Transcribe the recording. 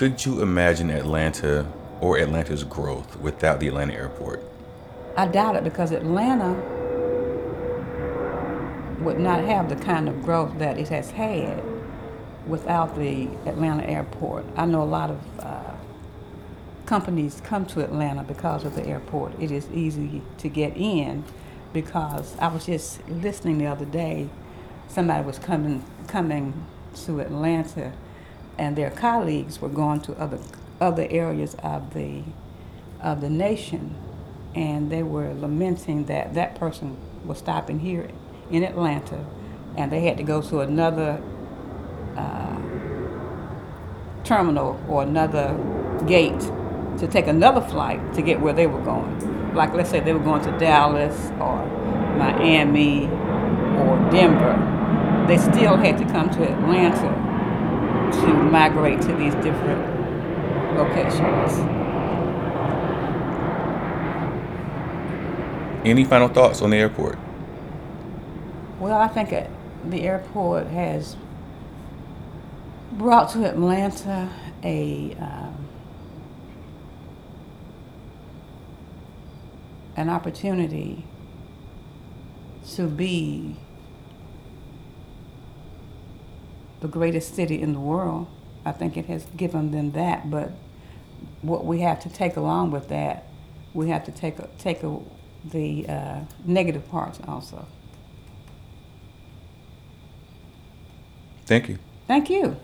Could you imagine Atlanta or Atlanta's growth without the Atlanta airport? I doubt it because Atlanta would not have the kind of growth that it has had without the Atlanta airport. I know a lot of uh, companies come to Atlanta because of the airport. It is easy to get in because I was just listening the other day. Somebody was coming coming to Atlanta, and their colleagues were going to other other areas of the of the nation, and they were lamenting that that person was stopping here in Atlanta, and they had to go to another uh, terminal or another gate to take another flight to get where they were going. Like let's say they were going to Dallas or Miami or Denver. They still had to come to Atlanta to migrate to these different locations. Any final thoughts on the airport? Well, I think it, the airport has brought to Atlanta a um, an opportunity to be the greatest city in the world. I think it has given them that, but what we have to take along with that, we have to take a, take a, the uh, negative parts also. Thank you. Thank you.